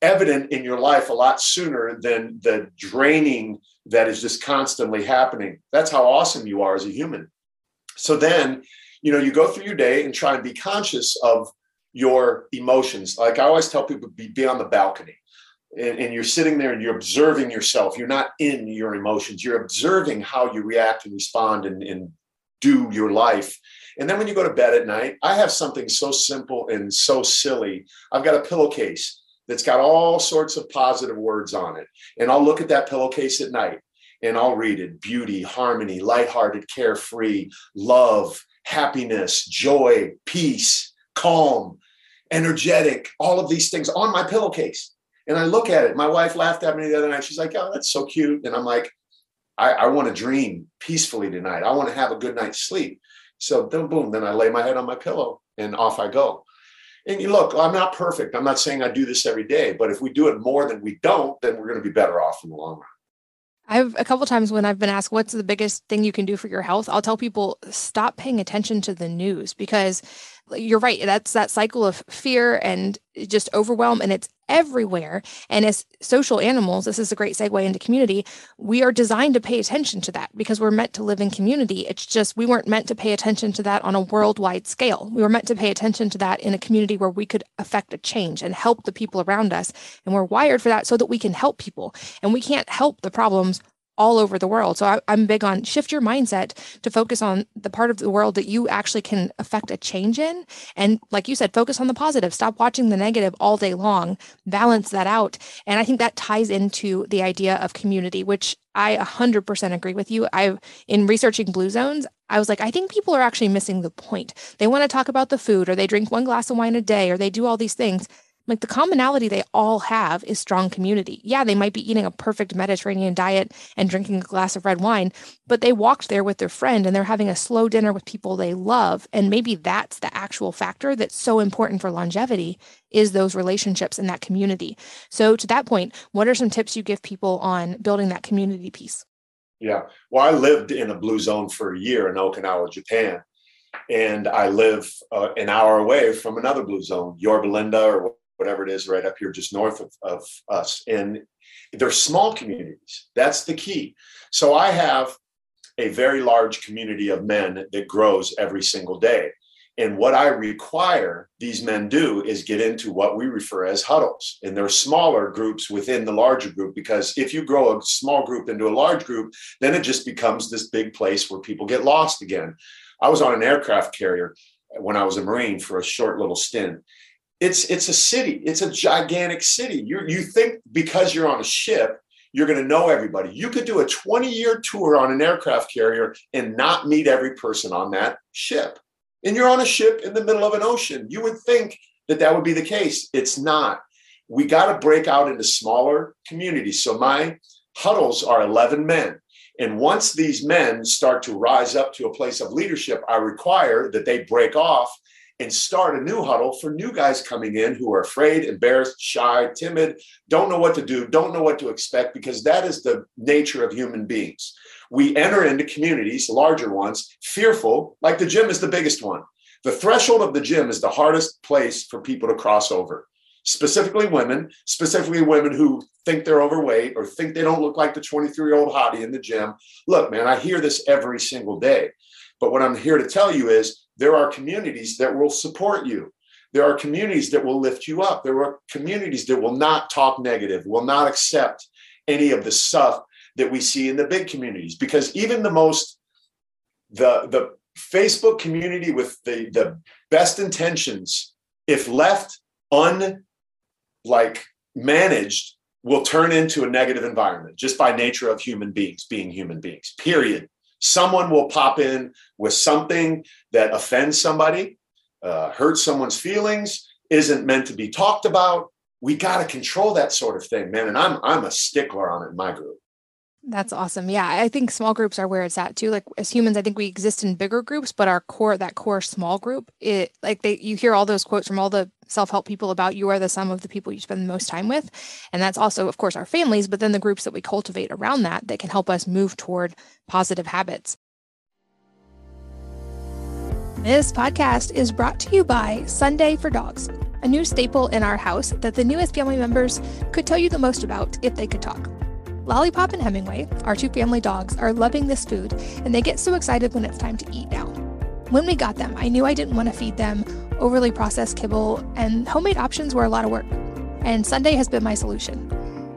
S3: evident in your life a lot sooner than the draining that is just constantly happening. That's how awesome you are as a human. So then you know, you go through your day and try and be conscious of your emotions. Like I always tell people, be, be on the balcony. And, and, you're sitting there and you're observing yourself. You're not in your emotions. You're observing how you react and respond and, and do your life. And then when you go to bed at night, I have something so simple and so silly. I've got a pillowcase that's got all sorts of positive words on it. And I'll look at that pillowcase at night and I'll read it beauty, harmony, lighthearted, carefree, love, happiness, joy, peace, calm, energetic, all of these things on my pillowcase. And I look at it. My wife laughed at me the other night. She's like, Oh, that's so cute. And I'm like, I, I want to dream peacefully tonight. I want to have a good night's sleep. So then boom, then I lay my head on my pillow and off I go. And you look, I'm not perfect. I'm not saying I do this every day, but if we do it more than we don't, then we're going to be better off in the long run.
S2: I've a couple times when I've been asked what's the biggest thing you can do for your health, I'll tell people stop paying attention to the news because you're right. That's that cycle of fear and just overwhelm, and it's everywhere. And as social animals, this is a great segue into community. We are designed to pay attention to that because we're meant to live in community. It's just we weren't meant to pay attention to that on a worldwide scale. We were meant to pay attention to that in a community where we could affect a change and help the people around us. And we're wired for that so that we can help people. And we can't help the problems all over the world. So I, am big on shift your mindset to focus on the part of the world that you actually can affect a change in. And like you said, focus on the positive. Stop watching the negative all day long. Balance that out. And I think that ties into the idea of community, which I 100% agree with you. I've in researching blue zones, I was like, I think people are actually missing the point. They want to talk about the food or they drink one glass of wine a day or they do all these things like the commonality they all have is strong community. Yeah, they might be eating a perfect Mediterranean diet and drinking a glass of red wine, but they walked there with their friend and they're having a slow dinner with people they love. And maybe that's the actual factor that's so important for longevity is those relationships and that community. So to that point, what are some tips you give people on building that community piece?
S3: Yeah. Well, I lived in a blue zone for a year in Okinawa, Japan. And I live uh, an hour away from another blue zone, Yorba Linda or whatever it is right up here just north of, of us. And they're small communities. That's the key. So I have a very large community of men that grows every single day. And what I require these men do is get into what we refer as huddles. And they're smaller groups within the larger group because if you grow a small group into a large group, then it just becomes this big place where people get lost again. I was on an aircraft carrier when I was a Marine for a short little stint it's it's a city. It's a gigantic city. You you think because you're on a ship you're going to know everybody. You could do a 20 year tour on an aircraft carrier and not meet every person on that ship. And you're on a ship in the middle of an ocean. You would think that that would be the case. It's not. We got to break out into smaller communities. So my huddles are 11 men. And once these men start to rise up to a place of leadership i require that they break off and start a new huddle for new guys coming in who are afraid, embarrassed, shy, timid, don't know what to do, don't know what to expect, because that is the nature of human beings. We enter into communities, larger ones, fearful, like the gym is the biggest one. The threshold of the gym is the hardest place for people to cross over, specifically women, specifically women who think they're overweight or think they don't look like the 23 year old hottie in the gym. Look, man, I hear this every single day. But what I'm here to tell you is there are communities that will support you. There are communities that will lift you up. There are communities that will not talk negative, will not accept any of the stuff that we see in the big communities. Because even the most, the, the Facebook community with the, the best intentions, if left un like managed, will turn into a negative environment just by nature of human beings being human beings, period someone will pop in with something that offends somebody, uh, hurts someone's feelings, isn't meant to be talked about. We got to control that sort of thing, man. And I'm I'm a stickler on it in my group.
S2: That's awesome. Yeah, I think small groups are where it's at too. Like as humans, I think we exist in bigger groups, but our core, that core small group, it like they you hear all those quotes from all the self-help people about you are the sum of the people you spend the most time with. And that's also, of course, our families, but then the groups that we cultivate around that that can help us move toward positive habits. This podcast is brought to you by Sunday for Dogs, a new staple in our house that the newest family members could tell you the most about if they could talk. Lollipop and Hemingway, our two family dogs, are loving this food, and they get so excited when it's time to eat now. When we got them, I knew I didn't want to feed them overly processed kibble, and homemade options were a lot of work. And Sunday has been my solution.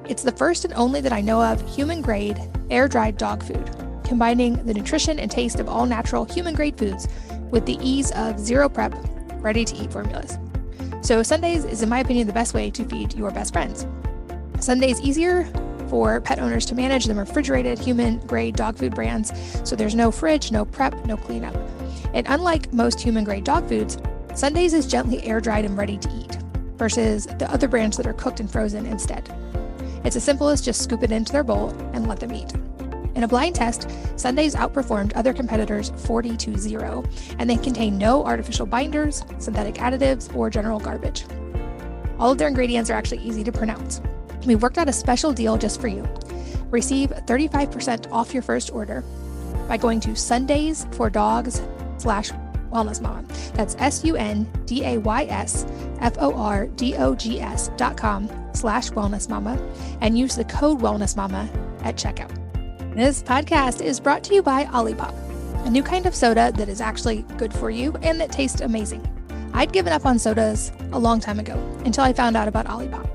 S2: It's the first and only that I know of human grade, air dried dog food, combining the nutrition and taste of all natural human grade foods with the ease of zero prep, ready to eat formulas. So, Sundays is, in my opinion, the best way to feed your best friends. Sundays is easier, for pet owners to manage than refrigerated human grade dog food brands, so there's no fridge, no prep, no cleanup. And unlike most human grade dog foods, Sundays is gently air dried and ready to eat, versus the other brands that are cooked and frozen instead. It's as simple as just scoop it into their bowl and let them eat. In a blind test, Sundays outperformed other competitors 40 to 0, and they contain no artificial binders, synthetic additives, or general garbage. All of their ingredients are actually easy to pronounce we worked out a special deal just for you. Receive 35% off your first order by going to Sundays for Dogs slash Wellness Mama. That's S U N D A Y S F O R D O G S dot com slash Wellness Mama and use the code Wellness Mama at checkout. This podcast is brought to you by Olipop, a new kind of soda that is actually good for you and that tastes amazing. I'd given up on sodas a long time ago until I found out about Olipop.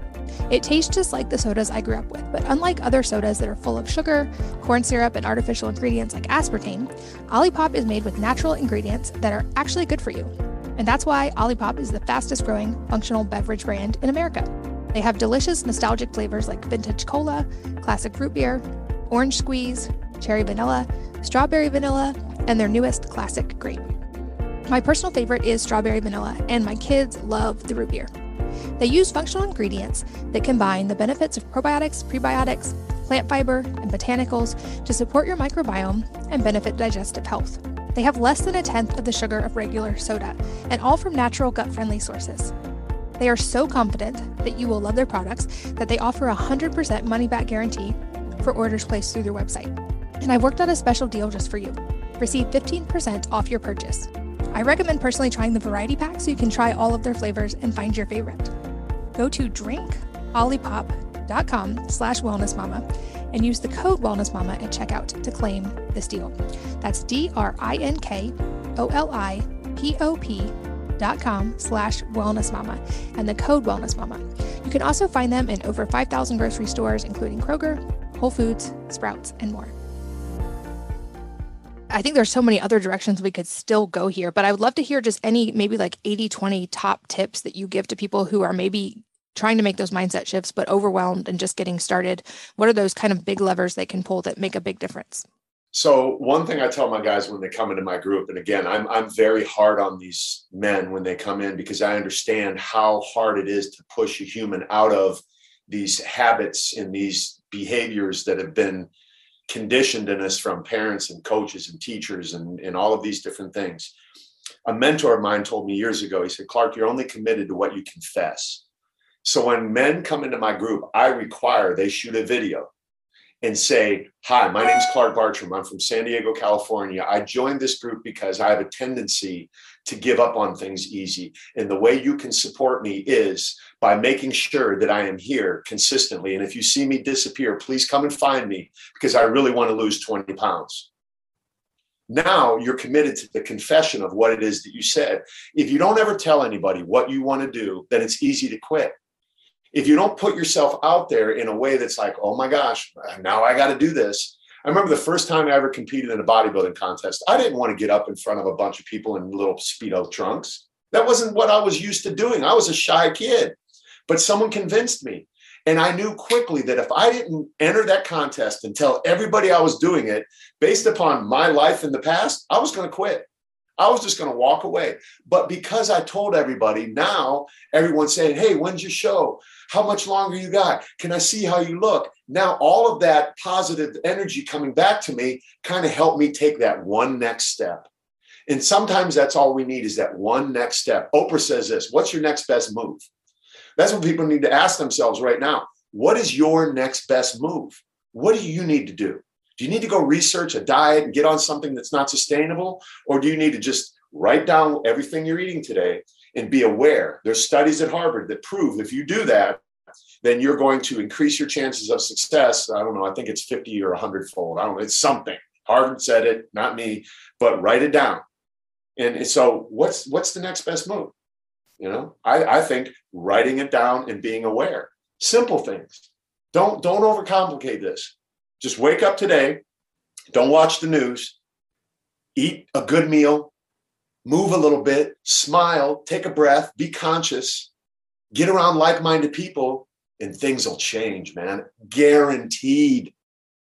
S2: It tastes just like the sodas I grew up with, but unlike other sodas that are full of sugar, corn syrup, and artificial ingredients like aspartame, Olipop is made with natural ingredients that are actually good for you. And that's why Olipop is the fastest growing functional beverage brand in America. They have delicious nostalgic flavors like vintage cola, classic root beer, orange squeeze, cherry vanilla, strawberry vanilla, and their newest classic grape. My personal favorite is strawberry vanilla, and my kids love the root beer. They use functional ingredients that combine the benefits of probiotics, prebiotics, plant fiber, and botanicals to support your microbiome and benefit digestive health. They have less than a tenth of the sugar of regular soda, and all from natural gut friendly sources. They are so confident that you will love their products that they offer a 100% money back guarantee for orders placed through their website. And I've worked out a special deal just for you. Receive 15% off your purchase. I recommend personally trying the variety pack so you can try all of their flavors and find your favorite. Go to drinkolipop.com slash wellnessmama and use the code wellnessmama at checkout to claim this deal. That's D-R-I-N-K-O-L-I-P-O-P dot com slash wellnessmama and the code wellnessmama. You can also find them in over 5,000 grocery stores, including Kroger, Whole Foods, Sprouts, and more. I think there's so many other directions we could still go here, but I would love to hear just any maybe like 80 20 top tips that you give to people who are maybe trying to make those mindset shifts, but overwhelmed and just getting started. What are those kind of big levers they can pull that make a big difference?
S3: So one thing I tell my guys when they come into my group, and again, I'm I'm very hard on these men when they come in because I understand how hard it is to push a human out of these habits and these behaviors that have been conditioned in us from parents and coaches and teachers and, and all of these different things. A mentor of mine told me years ago, he said, Clark, you're only committed to what you confess. So when men come into my group, I require they shoot a video and say, Hi, my name is Clark Bartram. I'm from San Diego, California. I joined this group because I have a tendency to give up on things easy. And the way you can support me is by making sure that I am here consistently. And if you see me disappear, please come and find me because I really want to lose 20 pounds. Now you're committed to the confession of what it is that you said. If you don't ever tell anybody what you want to do, then it's easy to quit if you don't put yourself out there in a way that's like, oh my gosh, now I got to do this. I remember the first time I ever competed in a bodybuilding contest, I didn't want to get up in front of a bunch of people in little Speedo trunks. That wasn't what I was used to doing. I was a shy kid, but someone convinced me. And I knew quickly that if I didn't enter that contest and tell everybody I was doing it based upon my life in the past, I was going to quit. I was just going to walk away. But because I told everybody, now everyone's saying, Hey, when's your show? How much longer you got? Can I see how you look? Now, all of that positive energy coming back to me kind of helped me take that one next step. And sometimes that's all we need is that one next step. Oprah says this What's your next best move? That's what people need to ask themselves right now. What is your next best move? What do you need to do? Do you need to go research a diet and get on something that's not sustainable? Or do you need to just write down everything you're eating today and be aware? There's studies at Harvard that prove if you do that, then you're going to increase your chances of success. I don't know, I think it's 50 or 100 fold. I don't know, it's something. Harvard said it, not me, but write it down. And so what's what's the next best move? You know, I, I think writing it down and being aware. Simple things. Don't don't overcomplicate this. Just wake up today, don't watch the news, eat a good meal, move a little bit, smile, take a breath, be conscious, get around like minded people, and things will change, man. Guaranteed.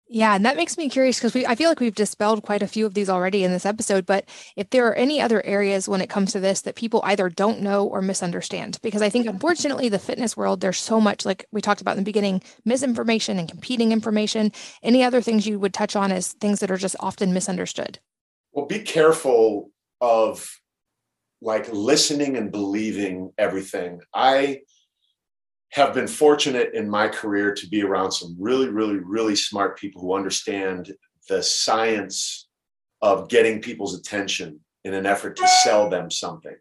S2: Yeah, and that makes me curious because we I feel like we've dispelled quite a few of these already in this episode, but if there are any other areas when it comes to this that people either don't know or misunderstand because I think unfortunately the fitness world there's so much like we talked about in the beginning, misinformation and competing information. Any other things you would touch on as things that are just often misunderstood?
S3: Well, be careful of like listening and believing everything. I have been fortunate in my career to be around some really, really, really smart people who understand the science of getting people's attention in an effort to sell them something.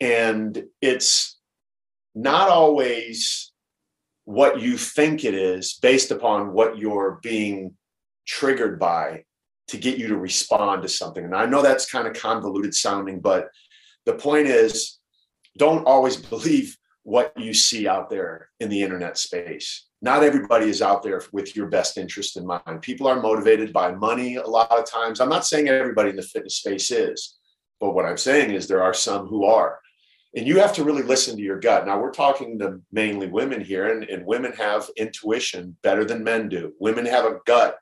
S3: And it's not always what you think it is based upon what you're being triggered by to get you to respond to something. And I know that's kind of convoluted sounding, but the point is don't always believe what you see out there in the internet space. Not everybody is out there with your best interest in mind. People are motivated by money a lot of times. I'm not saying everybody in the fitness space is, but what I'm saying is there are some who are. And you have to really listen to your gut. Now, we're talking to mainly women here, and, and women have intuition better than men do. Women have a gut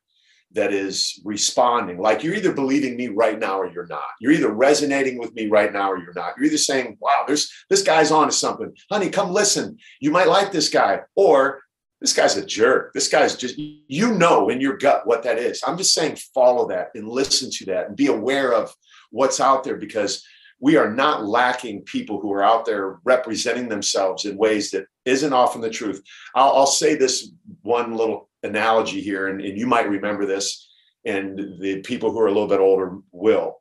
S3: that is responding. Like you're either believing me right now or you're not. You're either resonating with me right now or you're not. You're either saying, wow, there's this guy's on to something. Honey, come listen. You might like this guy. Or this guy's a jerk. This guy's just, you know in your gut what that is. I'm just saying, follow that and listen to that and be aware of what's out there because we are not lacking people who are out there representing themselves in ways that isn't often the truth. I'll, I'll say this one little analogy here, and, and you might remember this, and the people who are a little bit older will.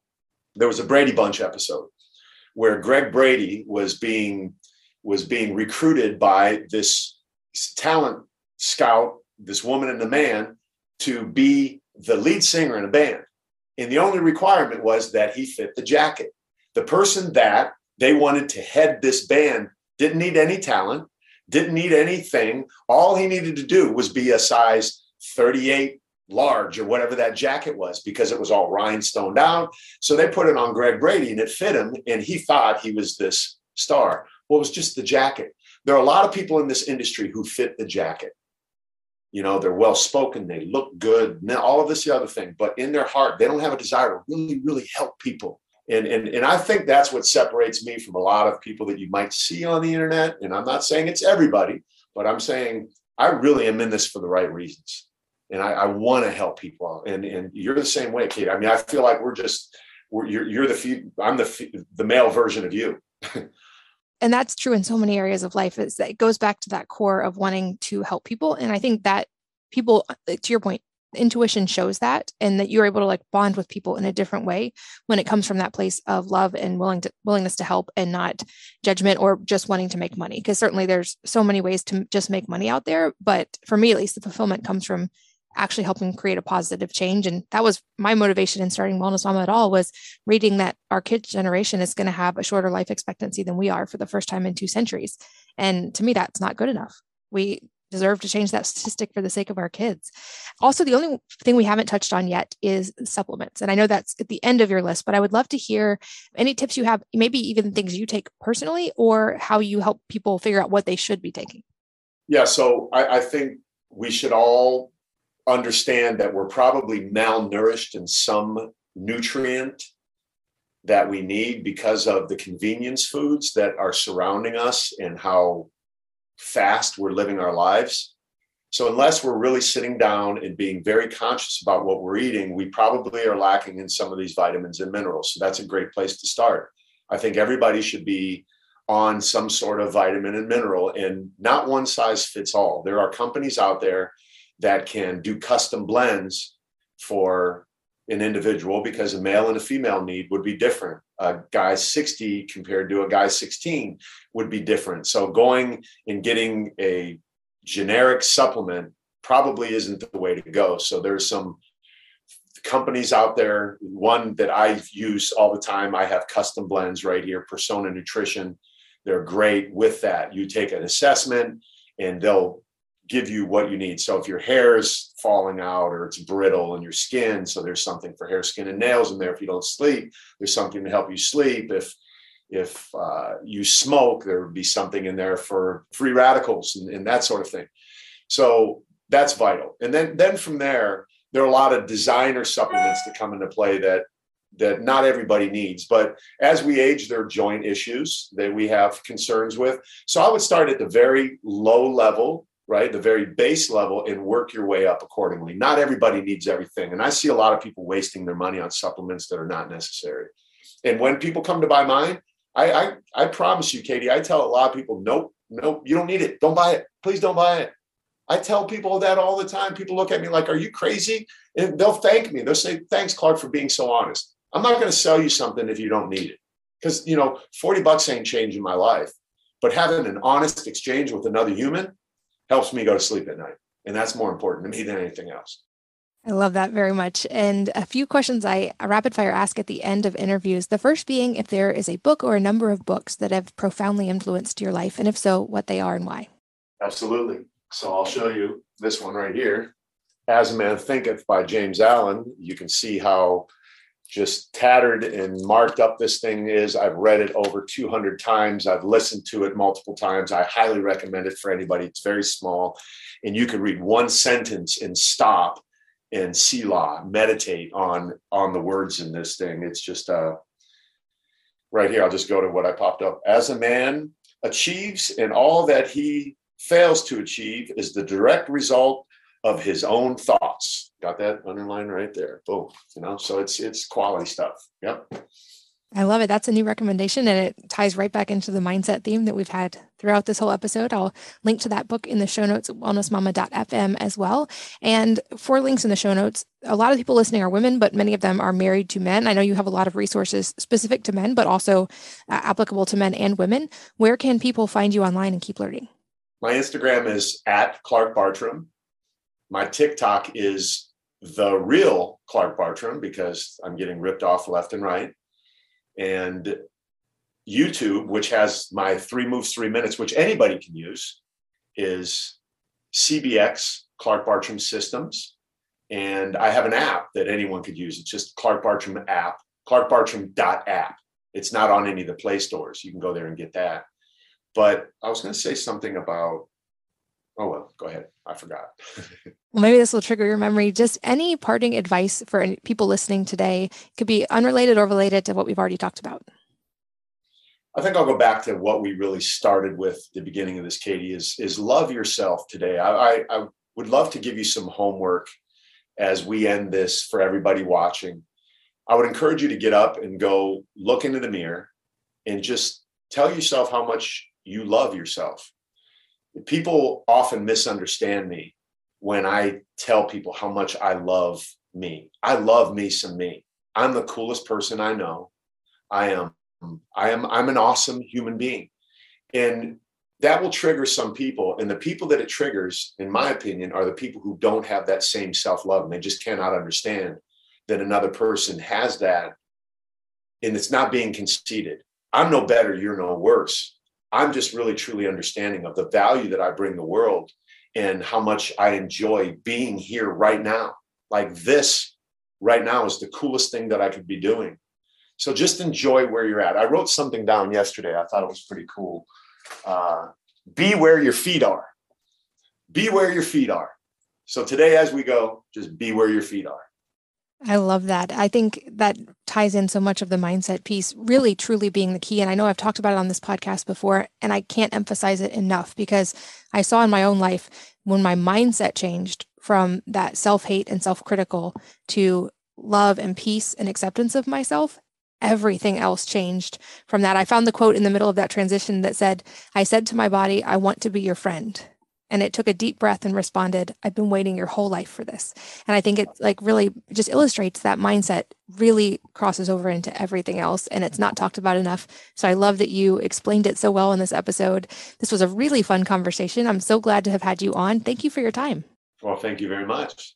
S3: There was a Brady Bunch episode where Greg Brady was being was being recruited by this talent scout, this woman and the man, to be the lead singer in a band. And the only requirement was that he fit the jacket. The person that they wanted to head this band didn't need any talent, didn't need anything. All he needed to do was be a size 38 large or whatever that jacket was because it was all rhinestone down. So they put it on Greg Brady and it fit him. And he thought he was this star. Well, it was just the jacket. There are a lot of people in this industry who fit the jacket. You know, they're well spoken, they look good, all of this the other thing, but in their heart, they don't have a desire to really, really help people and, and and I think that's what separates me from a lot of people that you might see on the internet. And I'm not saying it's everybody, but I'm saying I really am in this for the right reasons, and I, I want to help people. And and you're the same way, Kate. I mean, I feel like we're just we're you're, you're the I'm the the male version of you.
S2: and that's true in so many areas of life. Is that it goes back to that core of wanting to help people, and I think that people, uh, to your point, intuition shows that and that you're able to like bond with people in a different way when it comes from that place of love and willing to willingness to help and not judgment or just wanting to make money. Because certainly there's so many ways to just make money out there but for me at least the fulfillment comes from actually helping create a positive change. And that was my motivation in starting wellness mama at all was reading that our kids generation is going to have a shorter life expectancy than we are for the first time in two centuries. And to me that's not good enough. We deserve to change that statistic for the sake of our kids. Also, the only thing we haven't touched on yet is supplements. And I know that's at the end of your list, but I would love to hear any tips you have, maybe even things you take personally, or how you help people figure out what they should be taking.
S3: Yeah. So I, I think we should all understand that we're probably malnourished in some nutrient that we need because of the convenience foods that are surrounding us and how fast we're living our lives. So, unless we're really sitting down and being very conscious about what we're eating, we probably are lacking in some of these vitamins and minerals. So, that's a great place to start. I think everybody should be on some sort of vitamin and mineral, and not one size fits all. There are companies out there that can do custom blends for an individual because a male and a female need would be different. A guy 60 compared to a guy 16 would be different. So going and getting a generic supplement probably isn't the way to go. So there's some companies out there. One that I use all the time, I have custom blends right here, Persona Nutrition. They're great with that. You take an assessment and they'll give you what you need. So if your hair is falling out or it's brittle in your skin, so there's something for hair, skin, and nails in there. If you don't sleep, there's something to help you sleep. If if uh, you smoke, there would be something in there for free radicals and, and that sort of thing. So that's vital. And then then from there, there are a lot of designer supplements that come into play that that not everybody needs. But as we age, there are joint issues that we have concerns with. So I would start at the very low level right? The very base level and work your way up accordingly. Not everybody needs everything. And I see a lot of people wasting their money on supplements that are not necessary. And when people come to buy mine, I, I, I promise you, Katie, I tell a lot of people, nope, nope, you don't need it. Don't buy it. Please don't buy it. I tell people that all the time. People look at me like, are you crazy? And they'll thank me. They'll say, thanks, Clark, for being so honest. I'm not going to sell you something if you don't need it. Because, you know, 40 bucks ain't changing my life. But having an honest exchange with another human, helps me go to sleep at night. And that's more important to me than anything else.
S2: I love that very much. And a few questions I rapid fire ask at the end of interviews. The first being if there is a book or a number of books that have profoundly influenced your life, and if so, what they are and why.
S3: Absolutely. So I'll show you this one right here. As a Man Thinketh by James Allen. You can see how just tattered and marked up this thing is. I've read it over 200 times. I've listened to it multiple times. I highly recommend it for anybody. It's very small, and you could read one sentence and stop and see Selah, meditate on on the words in this thing. It's just uh right here. I'll just go to what I popped up. As a man achieves and all that he fails to achieve is the direct result of his own thoughts. Got that underlined right there. Boom. You know, so it's it's quality stuff. Yep.
S2: I love it. That's a new recommendation and it ties right back into the mindset theme that we've had throughout this whole episode. I'll link to that book in the show notes at wellnessmama.fm as well. And for links in the show notes, a lot of people listening are women, but many of them are married to men. I know you have a lot of resources specific to men, but also uh, applicable to men and women. Where can people find you online and keep learning?
S3: My Instagram is at Clark Bartram. My TikTok is the real Clark Bartram because I'm getting ripped off left and right and YouTube, which has my three moves, three minutes, which anybody can use, is CBX, Clark Bartram Systems. And I have an app that anyone could use. It's just Clark Bartram app, clarkbartram.app. It's not on any of the Play stores. You can go there and get that. But I was going to say something about, oh, well, go ahead. I forgot.
S2: well, maybe this will trigger your memory. Just any parting advice for people listening today it could be unrelated or related to what we've already talked about.
S3: I think I'll go back to what we really started with the beginning of this, Katie, is, is love yourself today. I, I, I would love to give you some homework as we end this for everybody watching. I would encourage you to get up and go look into the mirror and just tell yourself how much you love yourself people often misunderstand me when I tell people how much I love me. I love me some me. I'm the coolest person I know. I am I am I'm an awesome human being. And that will trigger some people and the people that it triggers in my opinion are the people who don't have that same self-love and they just cannot understand that another person has that and it's not being conceited. I'm no better, you're no worse. I'm just really truly understanding of the value that I bring the world and how much I enjoy being here right now. Like this right now is the coolest thing that I could be doing. So just enjoy where you're at. I wrote something down yesterday. I thought it was pretty cool. Uh, be where your feet are. Be where your feet are. So today, as we go, just be where your feet are.
S2: I love that. I think that ties in so much of the mindset piece, really truly being the key. And I know I've talked about it on this podcast before, and I can't emphasize it enough because I saw in my own life when my mindset changed from that self hate and self critical to love and peace and acceptance of myself, everything else changed from that. I found the quote in the middle of that transition that said, I said to my body, I want to be your friend and it took a deep breath and responded i've been waiting your whole life for this. And i think it like really just illustrates that mindset really crosses over into everything else and it's not talked about enough. So i love that you explained it so well in this episode. This was a really fun conversation. I'm so glad to have had you on. Thank you for your time.
S3: Well thank you very much